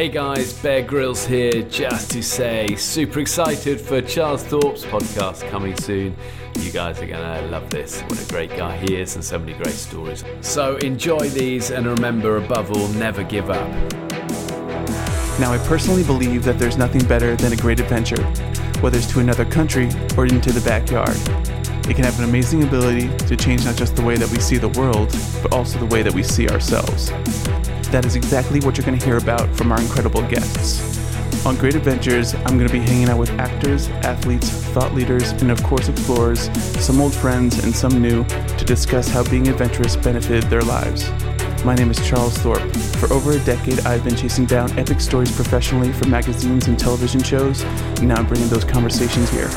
Hey guys, Bear Grylls here, just to say, super excited for Charles Thorpe's podcast coming soon. You guys are gonna love this. What a great guy he is, and so many great stories. So enjoy these, and remember, above all, never give up. Now, I personally believe that there's nothing better than a great adventure, whether it's to another country or into the backyard. It can have an amazing ability to change not just the way that we see the world, but also the way that we see ourselves. That is exactly what you're going to hear about from our incredible guests. On Great Adventures, I'm going to be hanging out with actors, athletes, thought leaders, and of course, explorers, some old friends and some new, to discuss how being adventurous benefited their lives. My name is Charles Thorpe. For over a decade, I've been chasing down epic stories professionally for magazines and television shows, and now I'm bringing those conversations here.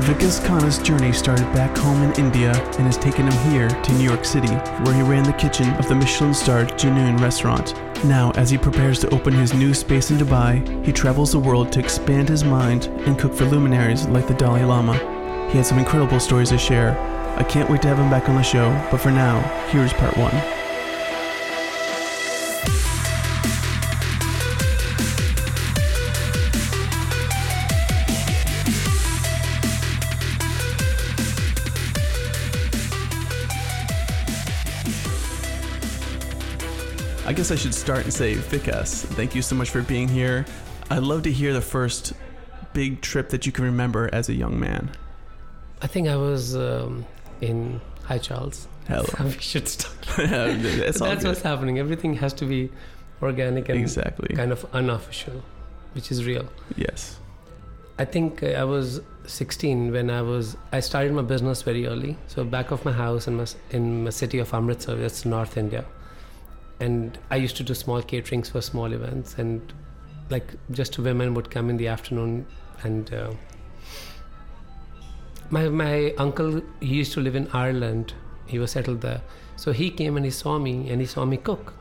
Vikas Khanna's journey started back home in India and has taken him here to New York City, where he ran the kitchen of the Michelin starred Junoon restaurant. Now, as he prepares to open his new space in Dubai, he travels the world to expand his mind and cook for luminaries like the Dalai Lama. He has some incredible stories to share. I can't wait to have him back on the show, but for now, here's part one. Guess I should start and say, Vikas, thank you so much for being here. I'd love to hear the first big trip that you can remember as a young man. I think I was um, in. Hi, Charles. Hello. we should start. That's good. what's happening. Everything has to be organic and Exactly. kind of unofficial, which is real. Yes. I think uh, I was 16 when I was. I started my business very early. So back of my house in my in my city of Amritsar, that's North India, and I used to do small caterings for small events, and like just women would come in the afternoon, and uh, my my uncle he used to live in Ireland. He was settled there, so he came and he saw me and he saw me cook,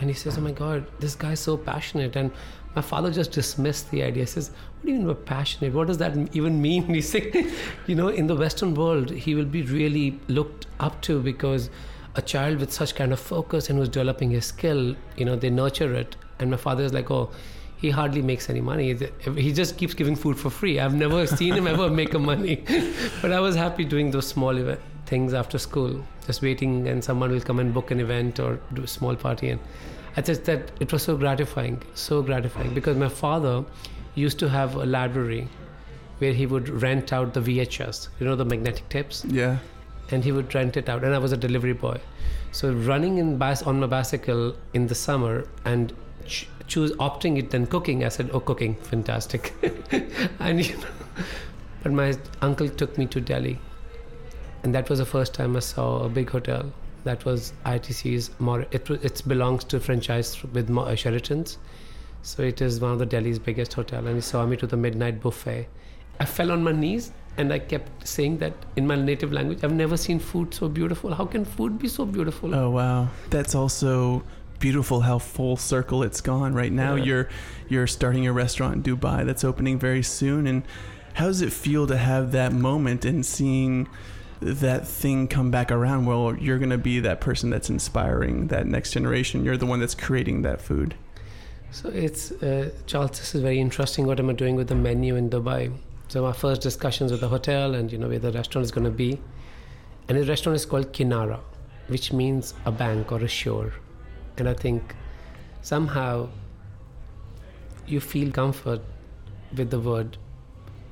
and he says, "Oh my God, this guy's so passionate." And my father just dismissed the idea. He says, "What do you mean by passionate? What does that even mean?" He said, "You know, in the Western world, he will be really looked up to because a child with such kind of focus and who's developing his skill, you know, they nurture it." And my father is like, "Oh." He hardly makes any money. He just keeps giving food for free. I've never seen him ever make a money. But I was happy doing those small event, things after school, just waiting and someone will come and book an event or do a small party. And I just that it was so gratifying, so gratifying because my father used to have a library where he would rent out the VHS, you know, the magnetic tapes, Yeah. And he would rent it out. And I was a delivery boy, so running in bas- on my bicycle in the summer and ch- choose opting it than cooking. I said, "Oh, cooking, fantastic!" and you know, but my uncle took me to Delhi, and that was the first time I saw a big hotel. That was ITC's. Maurya, it it belongs to franchise with uh, Sheraton's, so it is one of the Delhi's biggest hotel. And he saw me to the midnight buffet. I fell on my knees and I kept saying that in my native language. I've never seen food so beautiful. How can food be so beautiful? Oh wow. That's also beautiful how full circle it's gone right now. Yeah. You're you're starting a restaurant in Dubai that's opening very soon and how does it feel to have that moment and seeing that thing come back around well you're going to be that person that's inspiring that next generation you're the one that's creating that food So it's uh, Charles. This is very interesting. What am I doing with the menu in Dubai? So my first discussions with the hotel and you know where the restaurant is going to be, and the restaurant is called Kinara, which means a bank or a shore, and I think somehow you feel comfort with the word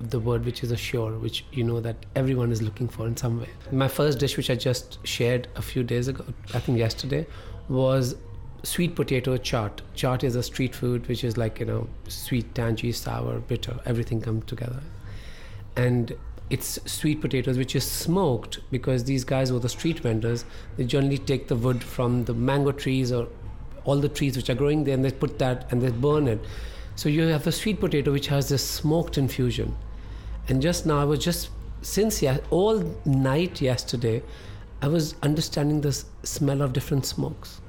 the word which is a shore which you know that everyone is looking for in some way. My first dish which i just shared a few days ago i think yesterday was sweet potato chaat. Chaat is a street food which is like you know sweet tangy sour bitter everything come together and it's sweet potatoes which is smoked because these guys were the street vendors. They generally take the wood from the mango trees or all the trees which are growing there and they put that and they burn it. So you have the sweet potato which has this smoked infusion. And just now i was just since yeah, all night yesterday i was understanding the smell of different smokes.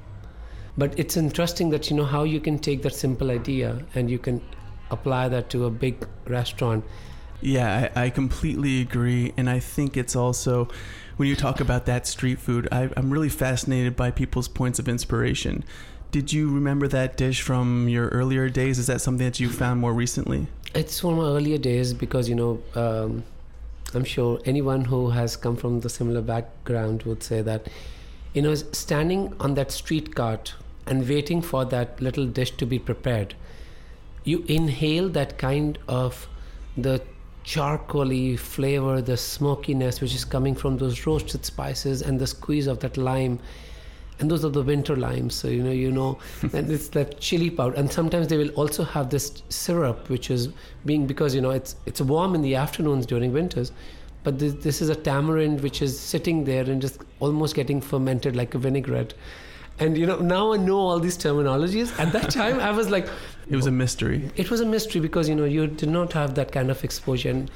But it's interesting that you know how you can take that simple idea and you can apply that to a big restaurant Yeah, I, I completely agree. And I think it's also, when you talk about that street food, I, I'm really fascinated by people's points of inspiration. Did you remember that dish from your earlier days? Is that something that you found more recently? It's from my earlier days because you know um, I'm sure anyone who has come from the similar background would say that you know standing on that street cart and waiting for that little dish to be prepared, you inhale that kind of the charcoaly flavor, the smokiness which is coming from those roasted spices and the squeeze of that lime. And those are the winter limes so you know you know. And it's that chili powder. And sometimes they will also have this syrup which is being because you know it's it's warm in the afternoons during winters but this, this is a tamarind which is sitting there and just almost getting fermented like a vinaigrette and you know now i know all these terminologies at that time i was like It was a mystery. it was a mystery because you know you did not have that kind of exposure and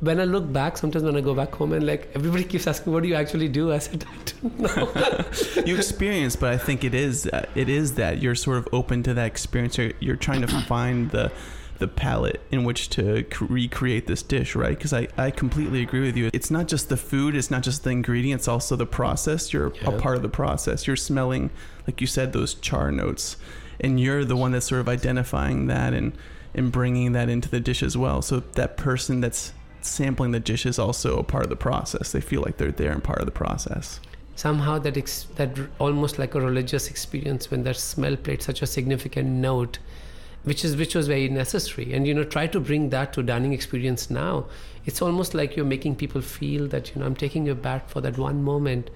when i look back sometimes when i go back home and like everybody keeps asking what do you actually do i said i don't know you experience, but I think it is uh, it is that you're sort of open to that experience. You're, you're trying to find the the palette in which to recreate this dish, right? Because I, I completely agree with you. It's not just the food, it's not just the ingredients, also the process. You're a part of the process. You're smelling, like you said, those char notes, and you're the one that's sort of identifying that and and bringing that into the dish as well. So that person that's sampling the dish is also a part of the process. They feel like they're there and part of the process. somehow that ex- that almost like a religious experience when that smell played such a significant note which is which was very necessary. And you know try to bring that to dining experience now. It's almost like you're making people feel that you know i'm taking you back for that one moment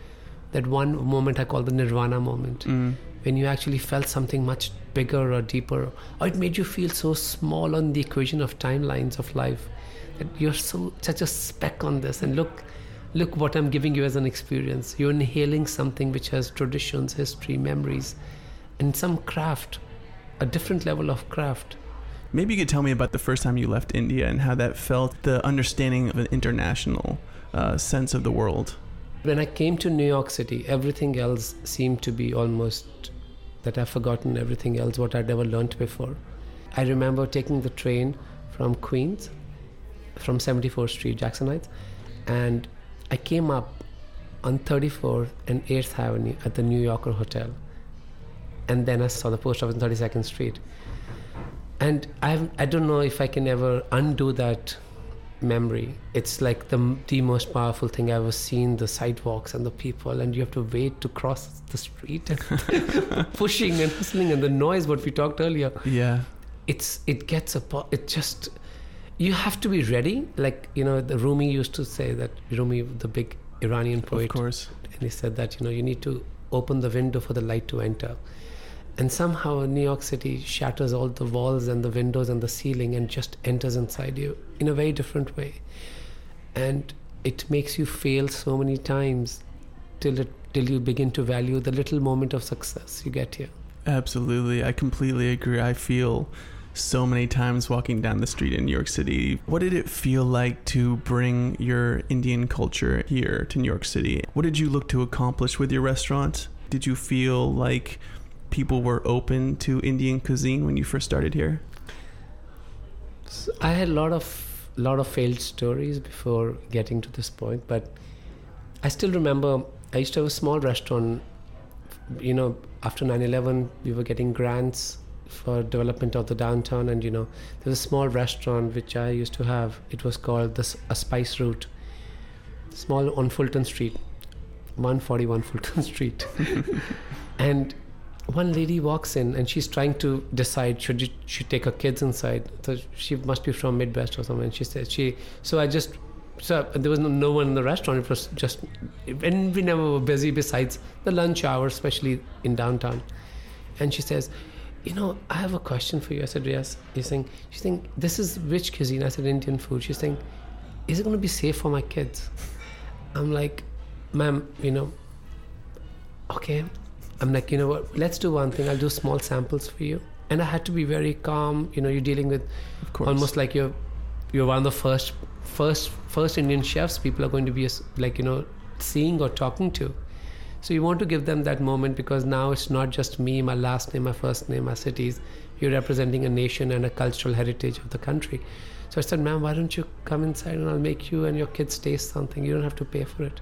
that one moment i call the nirvana moment. Mm. when you actually felt something much bigger or deeper. Or it made you feel so small on the equation of timelines of life that you're so such a speck on this. And look look what i'm giving you as an experience. You're inhaling something which has traditions history memories and some craft a different level of craft. Maybe you could tell me about the first time you left India and how that felt, the understanding of an international uh, sense of the world. when i came to new york city everything else seemed to be almost that i've forgotten everything else what i'd ever learnt before. I remember taking the train from queens from 74th street jackson heights and i came up on 34th and 8th avenue at the new yorker hotel and then i saw the post office on 32nd street. And I've, i don't know if i can ever undo that memory. It's like the, the most powerful thing i've ever seen the sidewalks and the people and you have to wait to cross the street and pushing and hustling and the noise what we talked earlier. Yeah. it's it gets a it just you have to be ready. Like you know the rumi used to say that rumi the big iranian poet Of course. and he said that you know you need to open the window for the light to enter and somehow new york city shatters all the walls and the windows and the ceiling and just enters inside you in a very different way and it makes you fail so many times till it till you begin to value the little moment of success you get here Absolutely. I completely agree. I feel so many times walking down the street in New York City. What did it feel like to bring your Indian culture here to New York City? What did you look to accomplish with your restaurant? Did you feel like people were open to Indian cuisine when you first started here? I had a lot of lot of failed stories before getting to this point, but I still remember I used to have a small restaurant. You know, after 9/11, we were getting grants for development of the downtown, and you know, there was a small restaurant which I used to have. It was called the a Spice Route, small on Fulton Street, 141 Fulton Street, and one lady walks in and she's trying to decide should she take her kids inside? So she must be from midwest or something and she says she so i just so there was no, no one in the restaurant. It was just and we never were busy besides the lunch hour especially in downtown. And she says you know i have a question for you. I said yes. She's saying she's saying this is rich cuisine. I said indian food. She's saying is it going to be safe for my kids? I'm like ma'am you know okay I'm like, you know what? Let's do one thing. I'll do small samples for you. And I had to be very calm. You know, you're dealing with almost like you're you're one of the first first first Indian chefs people are going to be like you know seeing or talking to. So you want to give them that moment because now it's not just me, my last name, my first name, my cities. You're representing a nation and a cultural heritage of the country. So I said, ma'am, why don't you come inside and I'll make you and your kids taste something. You don't have to pay for it.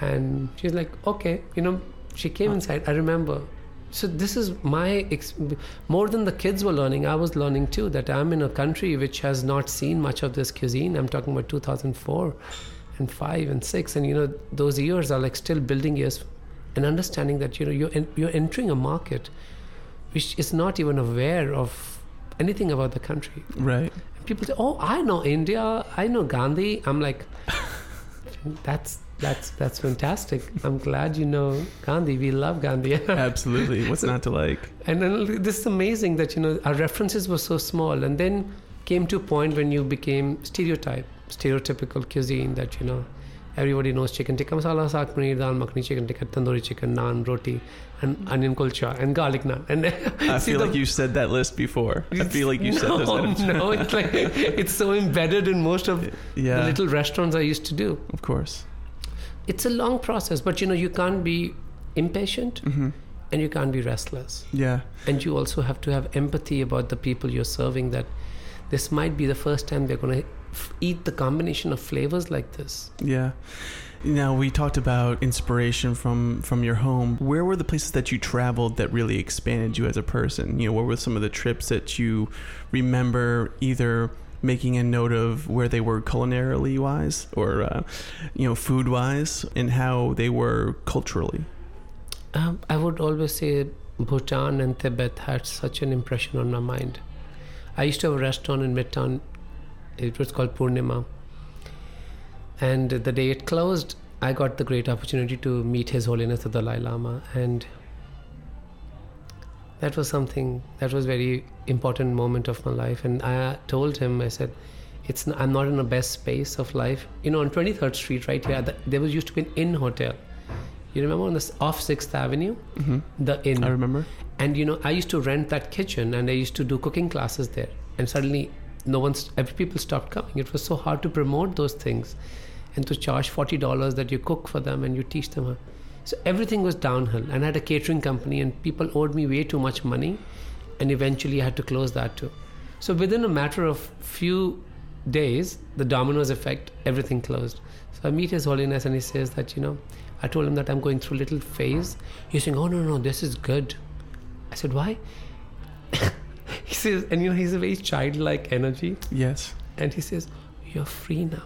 And she's like, okay, you know, she came ah. inside. I remember. So this is my ex- more than the kids were learning i was learning too that i'm in a country which has not seen much of this cuisine. I'm talking about 2004 and 5 and 6 and you know those years are like still building years and understanding that you know you're en- you're entering a market which is not even aware of anything about the country. Right. And people say oh i know india. I know gandhi. I'm like that's that's that's fantastic i'm glad you know gandhi we love gandhi Absolutely. What's not to like? and then this is amazing that you know our references were so small and then came to a point when you became stereotype stereotypical cuisine that you know everybody knows chicken tikka masala saag paneer dal makhani chicken tikka tandoori chicken naan roti and onion kulcha and garlic naan and I feel the- like you said that list before. I feel like you no, said those no it's like it's so embedded in most of Yeah. the little restaurants i used to do Of course. It's a long process but you know you can't be impatient hmm and you can't be restless Yeah. and you also have to have empathy about the people you're serving that this might be the first time they're going to f- eat the combination of flavors like this Yeah. Now we talked about inspiration from from your home. Where were the places that you traveled that really expanded you as a person? You know, what were some of the trips that you remember either making a note of where they were culinarily wise or uh, you know food wise and how they were culturally? um, i would always say bhutan and tibet had such an impression on my mind. I used to have a restaurant in midtown. It was called purnima. And the day it closed i got the great opportunity to meet his holiness the dalai lama. And that was something that was very important moment of my life. And i told him i said it's i'm not in the best space of life. You know on 23rd street right here there was used to be an inn hotel. You remember on this off 6th avenue? Hmm the inn. I remember. and you know i used to rent that kitchen and i used to do cooking classes there. And suddenly no one's every people stopped coming. It was so hard to promote those things and to charge $40 that you cook for them and you teach them how. So everything was downhill and i had a catering company and people owed me way too much money and eventually i had to close that too so within a matter of few days the dominoes effect everything closed so i meet his holiness and he says that you know i told him that i'm going through a little phase he's saying oh no no this is good I said, why? he says, and you know, he's a very childlike energy. Yes. And he says, you're free now.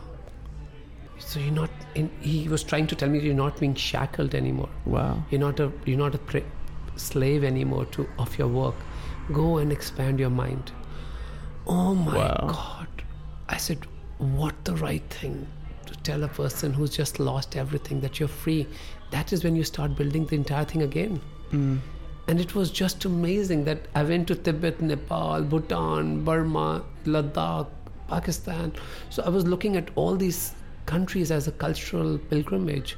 So you're not, in, he was trying to tell me you're not being shackled anymore. Wow. You're not a, you're not a pre- slave anymore to, of your work. Go and expand your mind. Oh my Wow. God. I said, what the right thing to tell a person who's just lost everything that you're free. That is when you start building the entire thing again Mm. and it was just amazing that I went to Tibet, Nepal, Bhutan, Burma, Ladakh, Pakistan. So I was looking at all these countries as a cultural pilgrimage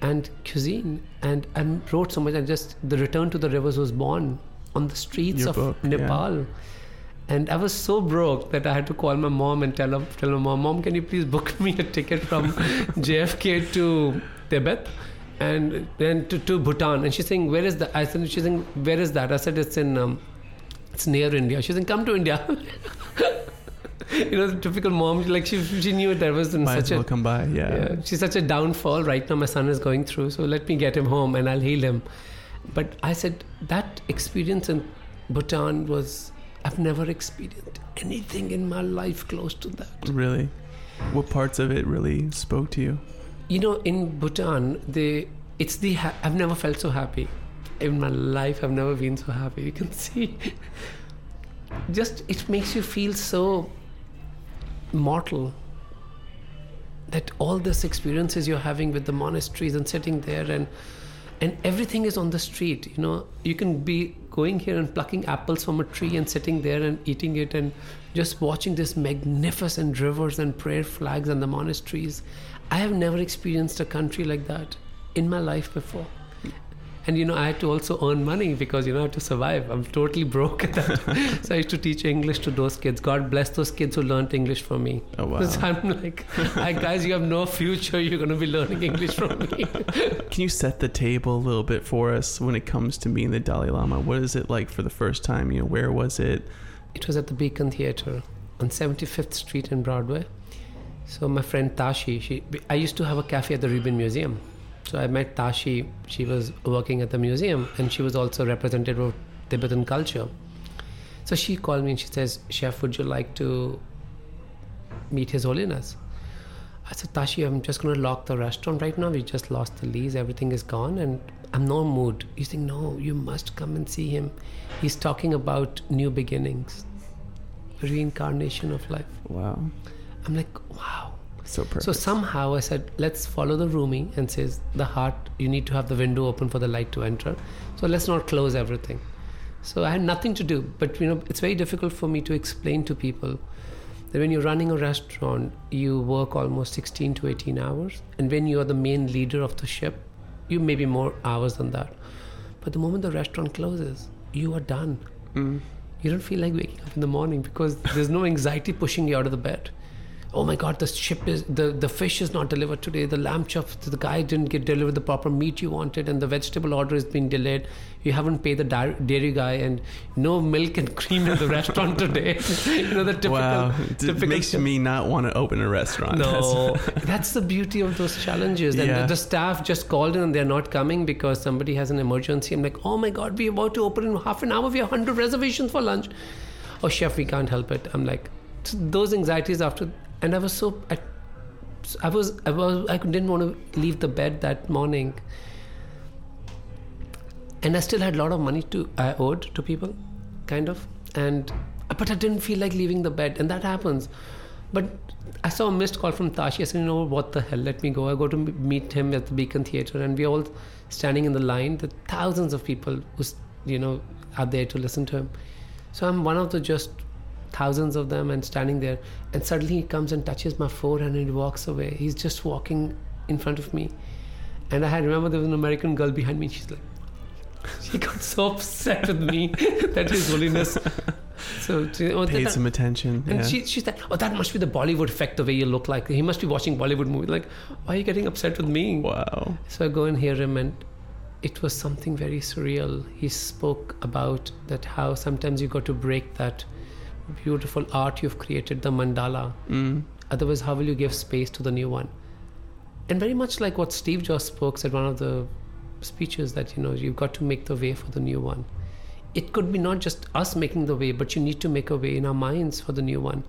and cuisine, and I wrote so much. And just the Return to the Rivers was born on the streets Your of book, yeah. Nepal. And I was so broke that I had to call my mom and tell her, tell my mom, Mom, can you please book me a ticket from JFK to Tibet? and then to, to Bhutan. And she's saying, "Where is that?" I said, "She's saying, where is that?" I said, "It's in, um, it's near India." She's saying, "Come to India." you know, the typical mom. Like she, she knew there was in Might such as well a come by. Yeah. yeah, she's such a downfall right now. My son is going through, so let me get him home and I'll heal him. But I said that experience in Bhutan was I've never experienced anything in my life close to that. Really. What parts of it really spoke to you? you know in bhutan they it's the ha- i've never felt so happy in my life i've never been so happy you can see just it makes you feel so mortal that all this experiences you're having with the monasteries and sitting there and and everything is on the street you know? You can be going here and plucking apples from a tree and sitting there and eating it and just watching this magnificent rivers and prayer flags and the monasteries. I have never experienced a country like that in my life before and you know i had to also earn money because you know i had to survive i'm totally broke at that so i used to teach english to those kids god bless those kids who learned english from me Oh wow. so i'm like "Hi, guys you have no future you're going to be learning english from me Can you set the table a little bit for us when it comes to meeting the Dalai Lama? What is it like for the first time? You know, where was it? It was at the Beacon Theatre on 75th Street in Broadway. So my friend Tashi, she, I used to have a cafe at the Rubin Museum, So I met Tashi. She was working at the museum, and she was also representative of Tibetan culture. So she called me and she says, "Chef, would you like to meet His Holiness?" I said, Tashi, I'm just going to lock the restaurant right now. We just lost the lease. Everything is gone, and I'm no mood. He's saying, No, you must come and see him. He's talking about new beginnings, reincarnation of life. Wow. I'm like, wow. So perfect. So somehow I said, let's follow the Rumi and says the heart, you need to have the window open for the light to enter. So let's not close everything. So I had nothing to do, but you know, it's very difficult for me to explain to people that when you're running a restaurant, you work almost 16 to 18 hours, and when you are the main leader of the ship, you may be more hours than that. But the moment the restaurant closes, you are done. Mm. You don't feel like waking up in the morning because there's no anxiety pushing you out of the bed oh my god the ship is the the fish is not delivered today. The lamb chops the guy didn't get delivered the proper meat you wanted and the vegetable order has been delayed. You haven't paid the dairy guy and no milk and cream in the restaurant today. You know the typical wow. Typical it makes me not want to open a restaurant. No. That's the beauty of those challenges. And Yeah. the, the staff just called in and they're not coming because somebody has an emergency. I'm like oh my god we're about to open in half an hour. We have 100 reservations for lunch. Oh chef we can't help it. I'm like those anxieties after and i was so I, I was i was i didn't want to leave the bed that morning and i still had a lot of money to i owed to people kind of and but i didn't feel like leaving the bed and that happens but I saw a missed call from Tashi. I said, you know what the hell? Let me go. I go to meet him at the Beacon Theatre, and we're all standing in the line. The thousands of people who, you know, are there to listen to him. So I'm one of the just thousands of them, and standing there. And suddenly he comes and touches my forehead, and he walks away. He's just walking in front of me, and I had remember there was an American girl behind me. and She's like, she got so upset with me that His Holiness. So, to, oh, paid that- some attention and yeah. she, she's like, oh, that must be the Bollywood effect, the way you look like. He must be watching Bollywood movies. Like, why are you getting upset with me? wow So I go and hear him, and it was something very surreal. He spoke about that how sometimes you got to break that beautiful art you've created, the mandala. mm. Otherwise, how will you give space to the new one? And very much like what Steve Jobs spoke at one of the speeches that you know you've got to make the way for the new one. It could be not just us making the way, but you need to make a way in our minds for the new one.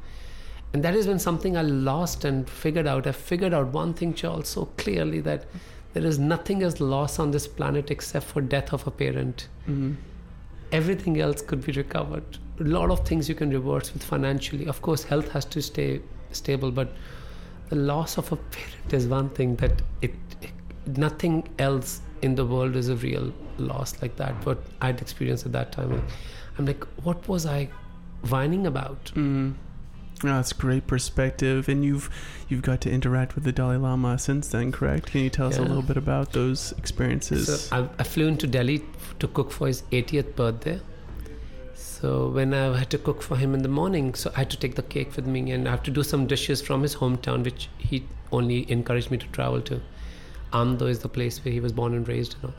And that is when something I lost and figured out. I figured out one thing, Charles, so clearly that there is nothing as lost on this planet except for death of a parent. Mm. Everything else could be recovered. A lot of things you can reverse with financially. Of course, health has to stay stable, but the loss of a parent is one thing that it, it nothing else in the world is a real loss like that. What I'd experienced at that time, I'm like, what was I whining about? Mm. Oh, that's great perspective, and you've you've got to interact with the Dalai Lama since then, correct? Can you tell us a little bit about those experiences? So I, I flew into Delhi to cook for his 80th birthday. So when I had to cook for him in the morning, so I had to take the cake with me and I have to do some dishes from his hometown, which he only encouraged me to travel to. Amdo is the place where he was born and raised. You know.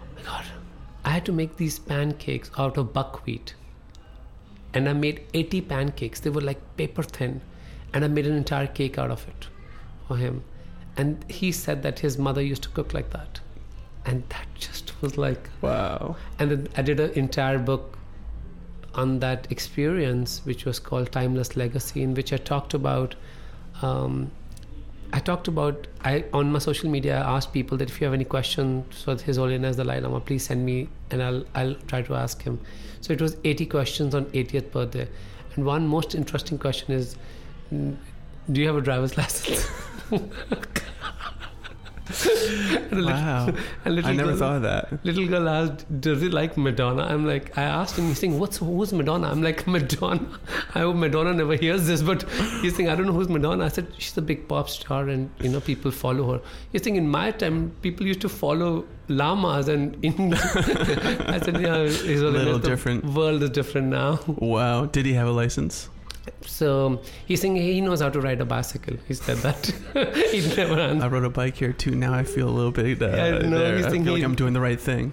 Oh my God, I had to make these pancakes out of buckwheat, and I made 80 pancakes. They were like paper thin, and I made an entire cake out of it for him. And he said that his mother used to cook like that. And that just was like, wow. and then I did an entire book on that experience, which was called Timeless Legacy, in which I talked about. Um, I talked about I on my social media. I asked people that if you have any questions for His Holiness the Dalai Lama, please send me, and I'll I'll try to ask him. So it was 80 questions on 80th birthday, and one most interesting question is, mm, do you have a driver's license? Little- Wow. I never girl- thought of that. Little girl asked, "Does he like Madonna?" I'm like, I asked him. He's saying, "What's who's Madonna?" I'm like, Madonna. I hope Madonna never hears this, but he's saying, "I don't know who's Madonna." I said, "She's a big pop star, and you know people follow her." He's saying, "In my time, people used to follow llamas," and in I said, "Yeah, it's a Little the different. World is different now." Wow. Did he have a license? So he's saying he knows how to ride a bicycle. He said that. he never answered. I rode a bike here too. Now I feel a little bit. Uh, Yeah, no, there. he's I feel like I'm doing the right thing.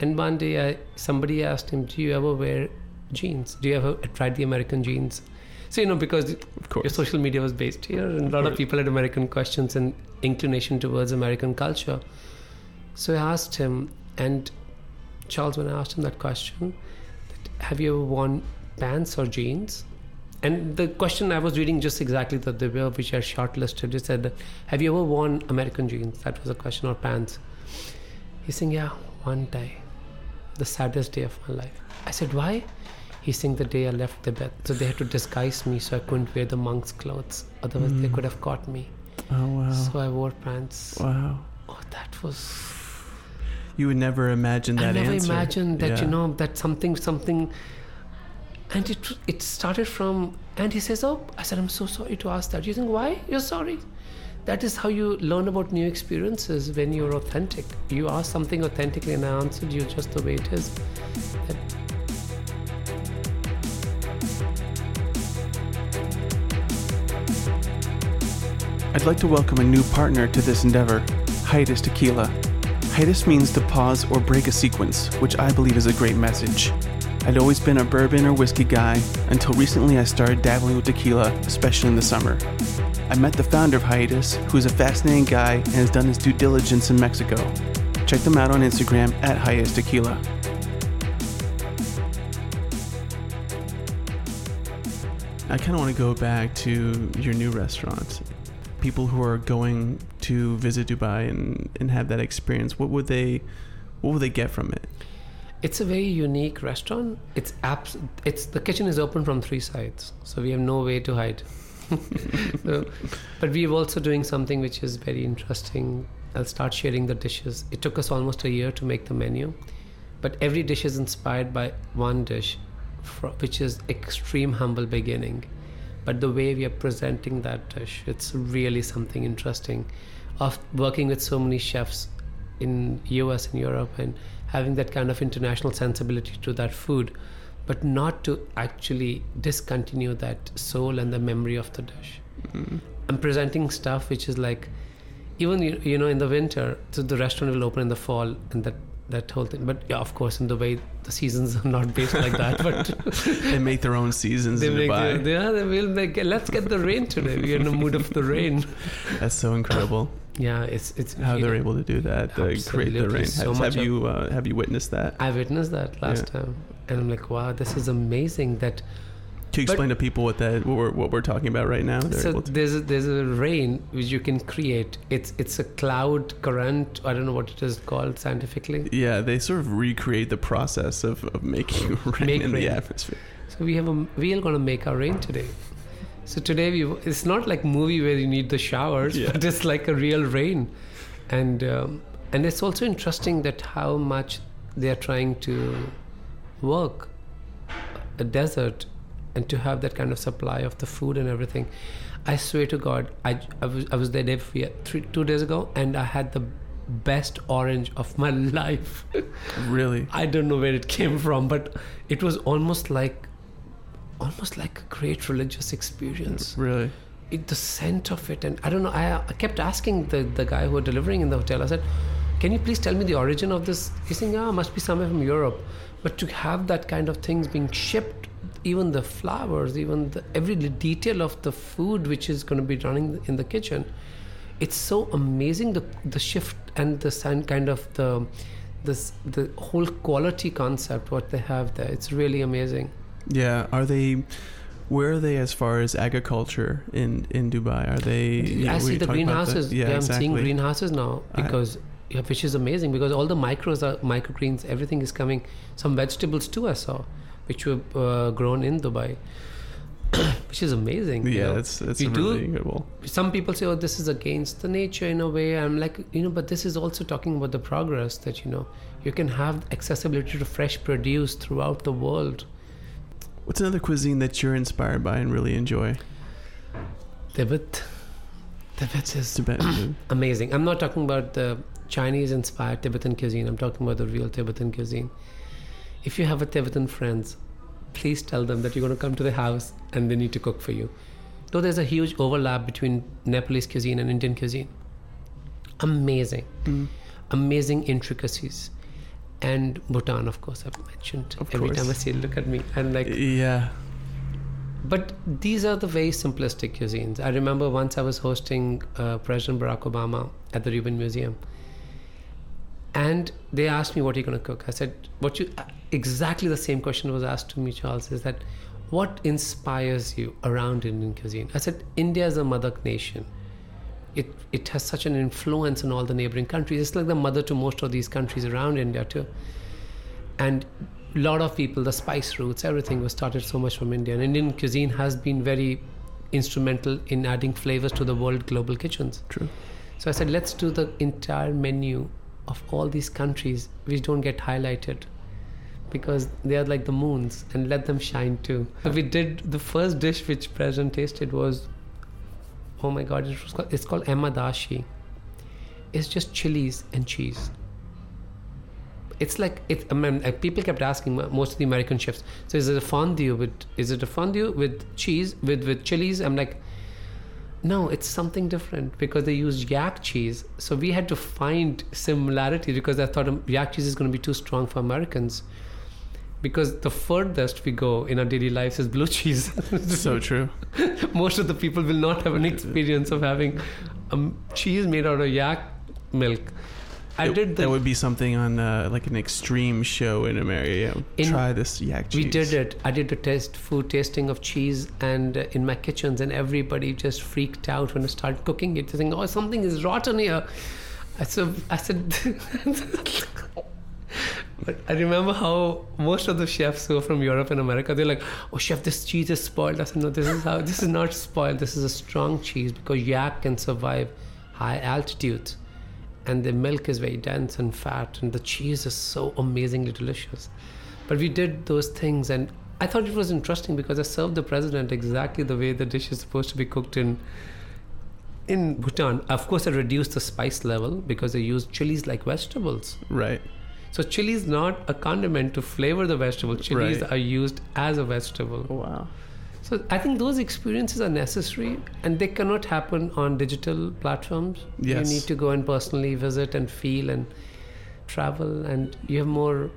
And one day, I, somebody asked him, "Do you ever wear jeans? Do you ever try the American jeans?" So you know because Of your social media was based here, and a lot of course. people had American questions and inclination towards American culture. So I asked him, and Charles, when I asked him that question, that, have you ever worn pants or jeans? And the question I was reading just exactly that they were, which I shortlisted. It said, "Have you ever worn American jeans?" That was a question, or pants. He's saying, "Yeah, one day, the saddest day of my life." I said, "Why?" He's saying the day I left Tibet, so they had to disguise me so I couldn't wear the monk's clothes. Otherwise, they Mm. could have caught me. Oh wow. So I wore pants. wow. Oh, that was. You would never imagine that I never answer. imagined that you know that something something. And it it started from and he says, "Oh," I said, "I'm so sorry to ask that." You think why? You're sorry. That is how you learn about new experiences when you're authentic. You ask something authentically, and I answered you just the way it is. I'd like to welcome a new partner to this endeavor, Hiatus Tequila. Hiatus means to pause or break a sequence, which I believe is a great message. I'd always been a bourbon or whiskey guy until recently I started dabbling with tequila, especially in the summer. I met the founder of Hiatus, who is a fascinating guy and has done his due diligence in Mexico. Check them out on Instagram at Hiatus Tequila. I kind of want to go back to your new restaurant. People who are going to visit Dubai and, and have that experience, what would they what would they get from it? It's a very unique restaurant. It's abs- It's the kitchen is open from three sides, so we have no way to hide. So- but we're also doing something which is very interesting. I'll start sharing the dishes. It took us almost a year to make the menu, but every dish is inspired by one dish, which is extreme humble beginning. But the way we are presenting that dish, it's really something interesting. Of working with so many chefs in US and Europe and having that kind of international sensibility to that food, but not to actually discontinue that soul and the memory of the dish. Mm-hmm. I'm presenting stuff which is like, even you, you know, in the winter, so the restaurant will open in the fall and that that whole thing. But yeah, of course, in Dubai, the seasons are not based like that. But They make their own seasons they in make, Dubai. the, yeah, they will make. Let's get the rain today. We're in the mood of the rain. That's so incredible Yeah, it's it's how they're know, able to do that. To create the rain. so have of- you uh, have you witnessed that? I witnessed that last Yeah. time, and I'm like, wow, this is amazing. That Can you But- explain to people what that what we're, what we're talking about right now? So to- there's a, there's a rain which you can create. It's it's a cloud current. I don't know what it is called scientifically. yeah, they sort of recreate the process of, of making rain Make in the atmosphere. So we have a we are gonna make our rain today. So today we it's not like movie where you need the showers, Yeah. but it's like a real rain, and um, and it's also interesting that how much they are trying to work a desert and to have that kind of supply of the food and everything. I swear to God, I, I was I was there day three, two days ago, and I had the best orange of my life. Really? I don't know where it came from, but it was almost like almost like a great religious experience. Really? It, the scent of it, and I don't know. I, I kept asking the the guy who was delivering in the hotel. I said, "Can you please tell me the origin of this?" He's saying, "Yeah, must be somewhere from Europe." But to have that kind of things being shipped, even the flowers, even the, every detail of the food which is going to be running in the kitchen, it's so amazing the the shift and the sun kind of the this the whole quality concept what they have there it's really amazing Yeah. Are they? Where are they as far as agriculture in in Dubai? Are they? i see the greenhouses Yeah, i'm exactly. seeing greenhouses now I- because yeah, which is amazing because all the micros are microgreens everything is coming some vegetables too i saw which were uh, grown in dubai which is amazing you Yeah, know. it's it's We do- really incredible. some people say, "Oh, this is against the nature in a way." I'm like, you know, but this is also talking about the progress that you know you can have accessibility to fresh produce throughout the world. What's another cuisine that you're inspired by and really enjoy? Tibet, Tibet is Tibetan amazing. I'm not talking about the Chinese-inspired Tibetan cuisine. I'm talking about the real Tibetan cuisine. If you have a Tibetan friends, please tell them that you're going to come to the house and they need to cook for you. Though there's a huge overlap between Nepalese cuisine and Indian cuisine. Amazing, Mm. amazing intricacies. And Bhutan, of course, I've mentioned. Of Every course. time I see it, look at me. And like, Yeah. but these are the very simplistic cuisines. I remember once I was hosting uh, President Barack Obama at the Rubin Museum, and they asked me, "What are you going to cook?" I said, "What you?" Exactly the same question was asked to me, Charles. Is that what inspires you around Indian cuisine? I said, "India is a mother nation. It it has such an influence on all the neighboring countries. It's like the mother to most of these countries around India too." And a lot of people, the spice routes everything was started so much from India. And Indian cuisine has been very instrumental in adding flavors to the world global kitchens. True. So I said, let's do the entire menu of all these countries which don't get highlighted because they are like the moons and let them shine too. So we did the first dish which President tasted was, oh my God, it was called, it's called ema datshi. It's just chilies and cheese it's like it. I mean, people kept asking most of the American chefs. So is it a fondue with? Is it a fondue with cheese with with chilies? I'm like, no, it's something different because they use yak cheese. So we had to find similarity because I thought um, yak cheese is going to be too strong for Americans. Because the furthest we go in our daily lives is blue cheese. so true. Most of the people will not have an experience of having a cheese made out of yak milk. I it, did. The, that would be something on uh, like an extreme show in America. In, try this yak cheese. We did it. I did a test food tasting of cheese, and uh, in my kitchens, and everybody just freaked out when I started cooking it, saying, "Oh, something is rotten here." I said, "I said." but I remember how most of the chefs who are from Europe and America, they're like, "Oh, chef, this cheese is spoiled." I said, "No, this is how. This is not spoiled. This is a strong cheese because yak can survive high altitudes." And the milk is very dense and fat and the cheese is so amazingly delicious. But we did those things and i thought it was interesting because i served the president exactly the way the dish is supposed to be cooked in in bhutan. Of course i reduced the spice level because i used chilies like vegetables. Right. So chili is not a condiment to flavor the vegetable. Chilies right. are used as a vegetable. Wow so I think those experiences are necessary and they cannot happen on digital platforms. Yes. You need to go and personally visit and feel and travel and you have more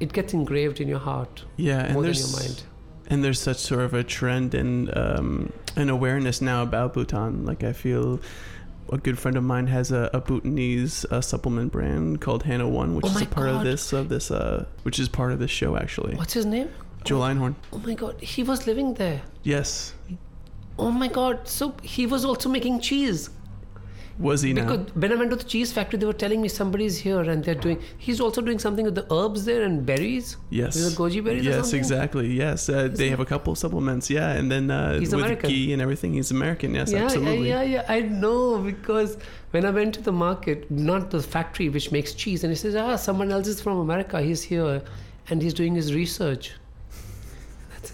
it gets engraved in your heart. Yeah, and there's, your mind. And there's such sort of a trend and um, an awareness now about Bhutan. Like I feel a good friend of mine has a, a Bhutanese uh, supplement brand called Hanah One, which oh is a part God. of this of this uh, which is part of this show actually. What's his name? Joe Einhorn. Oh my god, he was living there. Yes. Oh my god, so he was also making cheese. Was he because now? when I went to the cheese factory, they were telling me somebody's here and they're doing. He's also doing something with the herbs there and berries. Yes. With the goji berries. Yes, exactly. Yes, uh, they have a couple supplements. Yeah, and then uh, he's with American. ghee and everything, he's American. Yes, yeah, absolutely. Yeah, yeah, yeah. I know because when I went to the market, not the factory which makes cheese, and he says, ah, someone else is from America. He's here, and he's doing his research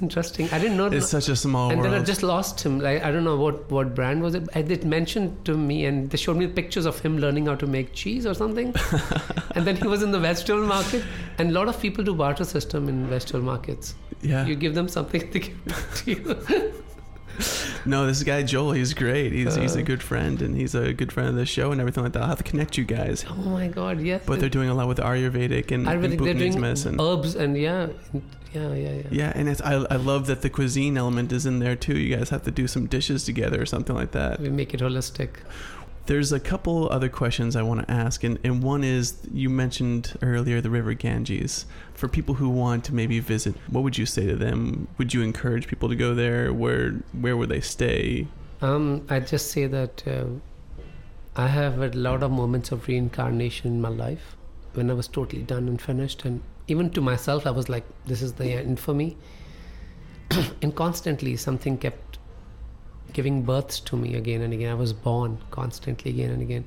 interesting. I didn't know. It's such a small and world. then I just lost him. Like I don't know what what brand was it. I mentioned to me, and they showed me pictures of him learning how to make cheese or something. and then he was in the vegetable market, and a lot of people do barter system in vegetable markets. Yeah, you give them something, they give back to you. No, this guy Joel, he's great. He's uh, he's a uh. good friend, and he's a good friend of the show and everything like that. I'll have to connect you guys. Oh my God, yes. But they're doing a lot with Ayurvedic and, Ayurvedic, and they're doing medicine. herbs and yeah, yeah, yeah, yeah. Yeah, and it's I I love that the cuisine element is in there too. You guys have to do some dishes together or something like that. We make it holistic. There's a couple other questions I want to ask, and, and one is you mentioned earlier the River Ganges. For people who want to maybe visit, what would you say to them? Would you encourage people to go there? Where where would they stay? Um, I just say that uh, I have a lot of moments of reincarnation in my life when I was totally done and finished, and even to myself, I was like, "This is the end for me." and constantly, something kept giving birth to me again and again. I was born constantly again and again.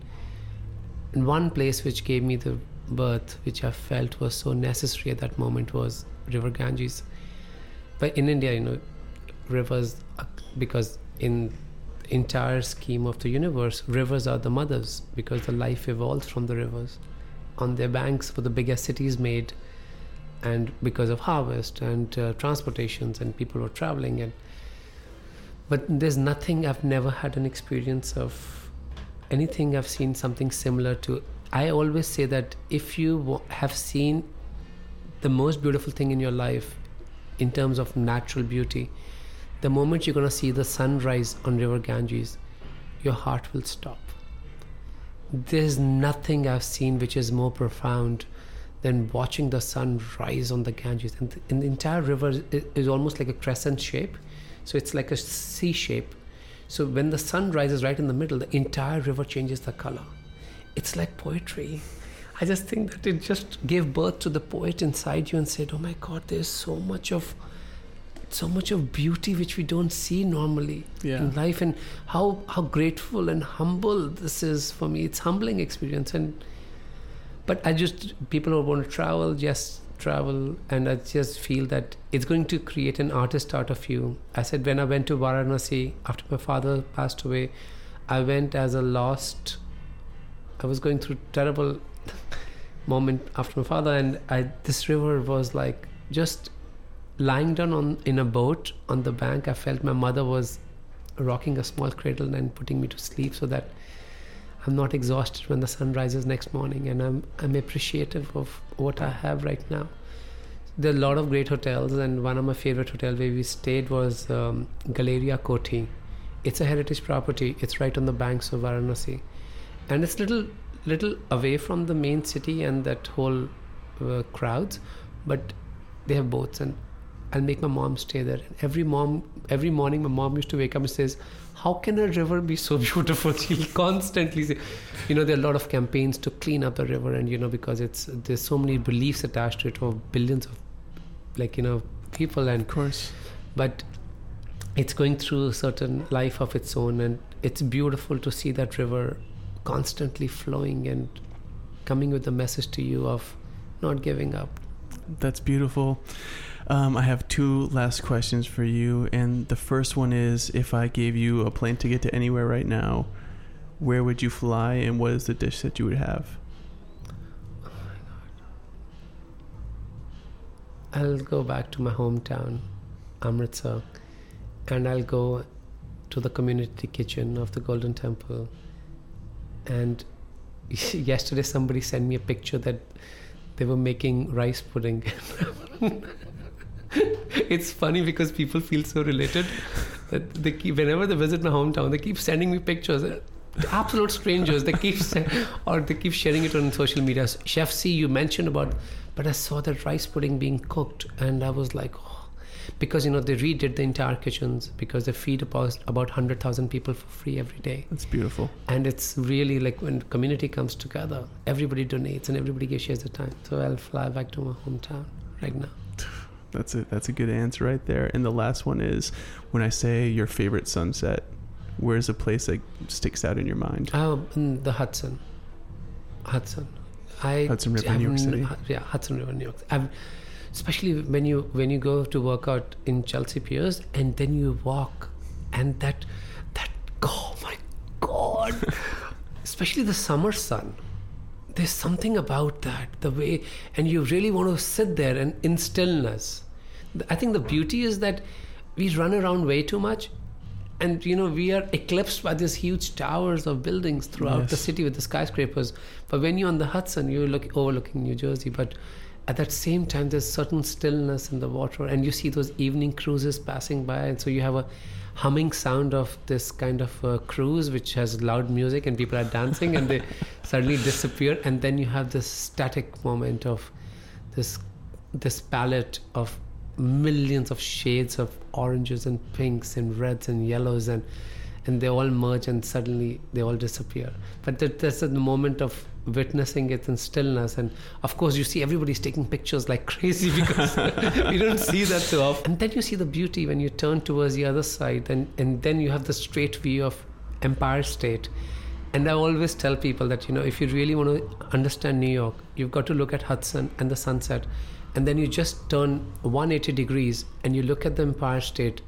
And one place which gave me the birth, which I felt was so necessary at that moment, was River Ganges. But in India, you know, rivers, because in entire scheme of the universe, rivers are the mothers because the life evolves from the rivers. On their banks were the biggest cities made, and because of harvest and uh, transportations, and people were traveling and but there's nothing I've never had an experience of anything I've seen something similar to. I always say that if you have seen the most beautiful thing in your life in terms of natural beauty. The moment you're going to see the sunrise on River Ganges, your heart will stop. There's nothing I've seen which is more profound than watching the sun rise on the Ganges. And, and the entire river is almost like a crescent shape. So it's like a C shape. So when the sun rises right in the middle, the entire river changes the color. It's like poetry. I just think that it just gave birth to the poet inside you and said, "Oh my God, there's so much of, so much of beauty which we don't see normally Yeah. in life, and how how grateful and humble this is for me. It's humbling experience, and but I just people who want to travel, just travel, and I just feel that it's going to create an artist out of you. I said when I went to Varanasi after my father passed away, I went as a lost. I was going through terrible moment after my father, and I this river was like just lying down on in a boat on the bank. I felt my mother was rocking a small cradle and putting me to sleep so that I'm not exhausted when the sun rises next morning, and I'm I'm appreciative of what I have right now. There are a lot of great hotels, and one of my favorite hotels where we stayed was um, Guleria Kothi. It's a heritage property. It's right on the banks of Varanasi, and it's little little away from the main city and that whole uh, crowds, but they have boats and I'll make my mom stay there. And every mom, every morning, my mom used to wake up and says, "How can a river be so beautiful?" She'll constantly say, "You know, there are a lot of campaigns to clean up the river, and you know, because it's there's so many beliefs attached to it of billions of, like you know, people, and Of course. but it's going through a certain life of its own, and it's beautiful to see that river constantly flowing and coming with a message to you of not giving up. That's beautiful. Um, I have two last questions for you, and the first one is: If I gave you a plane ticket to anywhere right now, where would you fly, and what is the dish that you would have? I'll go back to my hometown, Amritsar, and I'll go to the community kitchen of the Golden Temple. And yesterday, somebody sent me a picture that they were making rice pudding. it's funny because people feel so related that they keep, whenever they visit my hometown, they keep sending me pictures. Absolute strangers. They keep or they keep sharing it on social media. Chef C, you mentioned about, but I saw that rice pudding being cooked, and I was like, oh, because you know they redid the entire kitchens because they feed about about hundred thousand people for free every day, That's beautiful. and it's really like when community comes together, everybody donates and everybody gives shares the time. So I'll fly back to my hometown right now. That's a that's a good answer right there. And the last one is: When I say your favorite sunset, where's a place that sticks out in your mind? Oh, in the Hudson. Hudson. I Hudson River, I've New York City. yeah, Hudson River, New York. I've, especially when you when you go to work out in Chelsea Piers and then you walk, and that that oh my god, especially the summer sun. There's something about that the way, and you really want to sit there and in stillness. I think the beauty is that we run around way too much. And you know we are eclipsed by these huge towers of buildings throughout the city with the skyscrapers. But when you're on the hudson you're look, overlooking new jersey. But at that same time there's certain stillness in the water and you see those evening cruises passing by. And so you have a humming sound of this kind of uh, cruise which has loud music and people are dancing and they suddenly disappear. And then you have this static moment of this this palette of millions of shades of oranges and pinks and reds and yellows and and they all merge and suddenly they all disappear. But that, that's the moment of witnessing it in stillness. And of course you see everybody's taking pictures like crazy because you don't see that so often. And then you see the beauty when you turn towards the other side and and then you have the straight view of empire state. And I always tell people that you know if you really want to understand New York, you've got to look at Hudson and the sunset, and then you just turn 180 degrees and you look at the Empire State,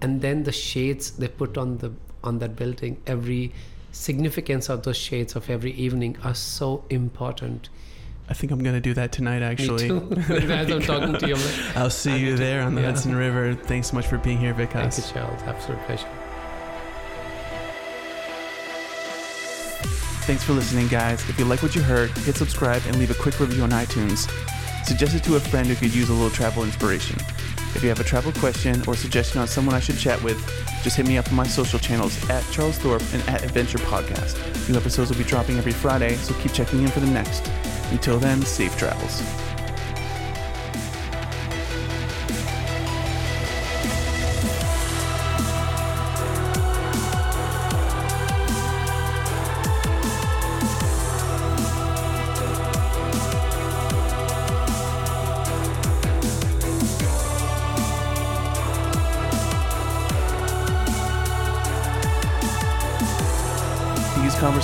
and then the shades they put on the on that building. Every significance of those shades of every evening are so important. I think I'm gonna do that tonight. Actually, Me too. As I'm talking to you, like, I'll see you there on the Yeah. Hudson River. Thanks so much for being here, Vikas. thank you. Charles. Absolute pleasure. Thanks for listening, guys. If you like what you heard, hit subscribe and leave a quick review on iTunes. Suggest it to a friend who could use a little travel inspiration. If you have a travel question or suggestion on someone I should chat with, just hit me up on my social channels at Charles Thorpe and at Adventure Podcast. New episodes will be dropping every Friday, so keep checking in for the next. Until then, safe travels.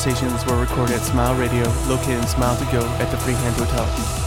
Conversations were recorded at Smile Radio, located in Smile to Go at the Freehand Hotel.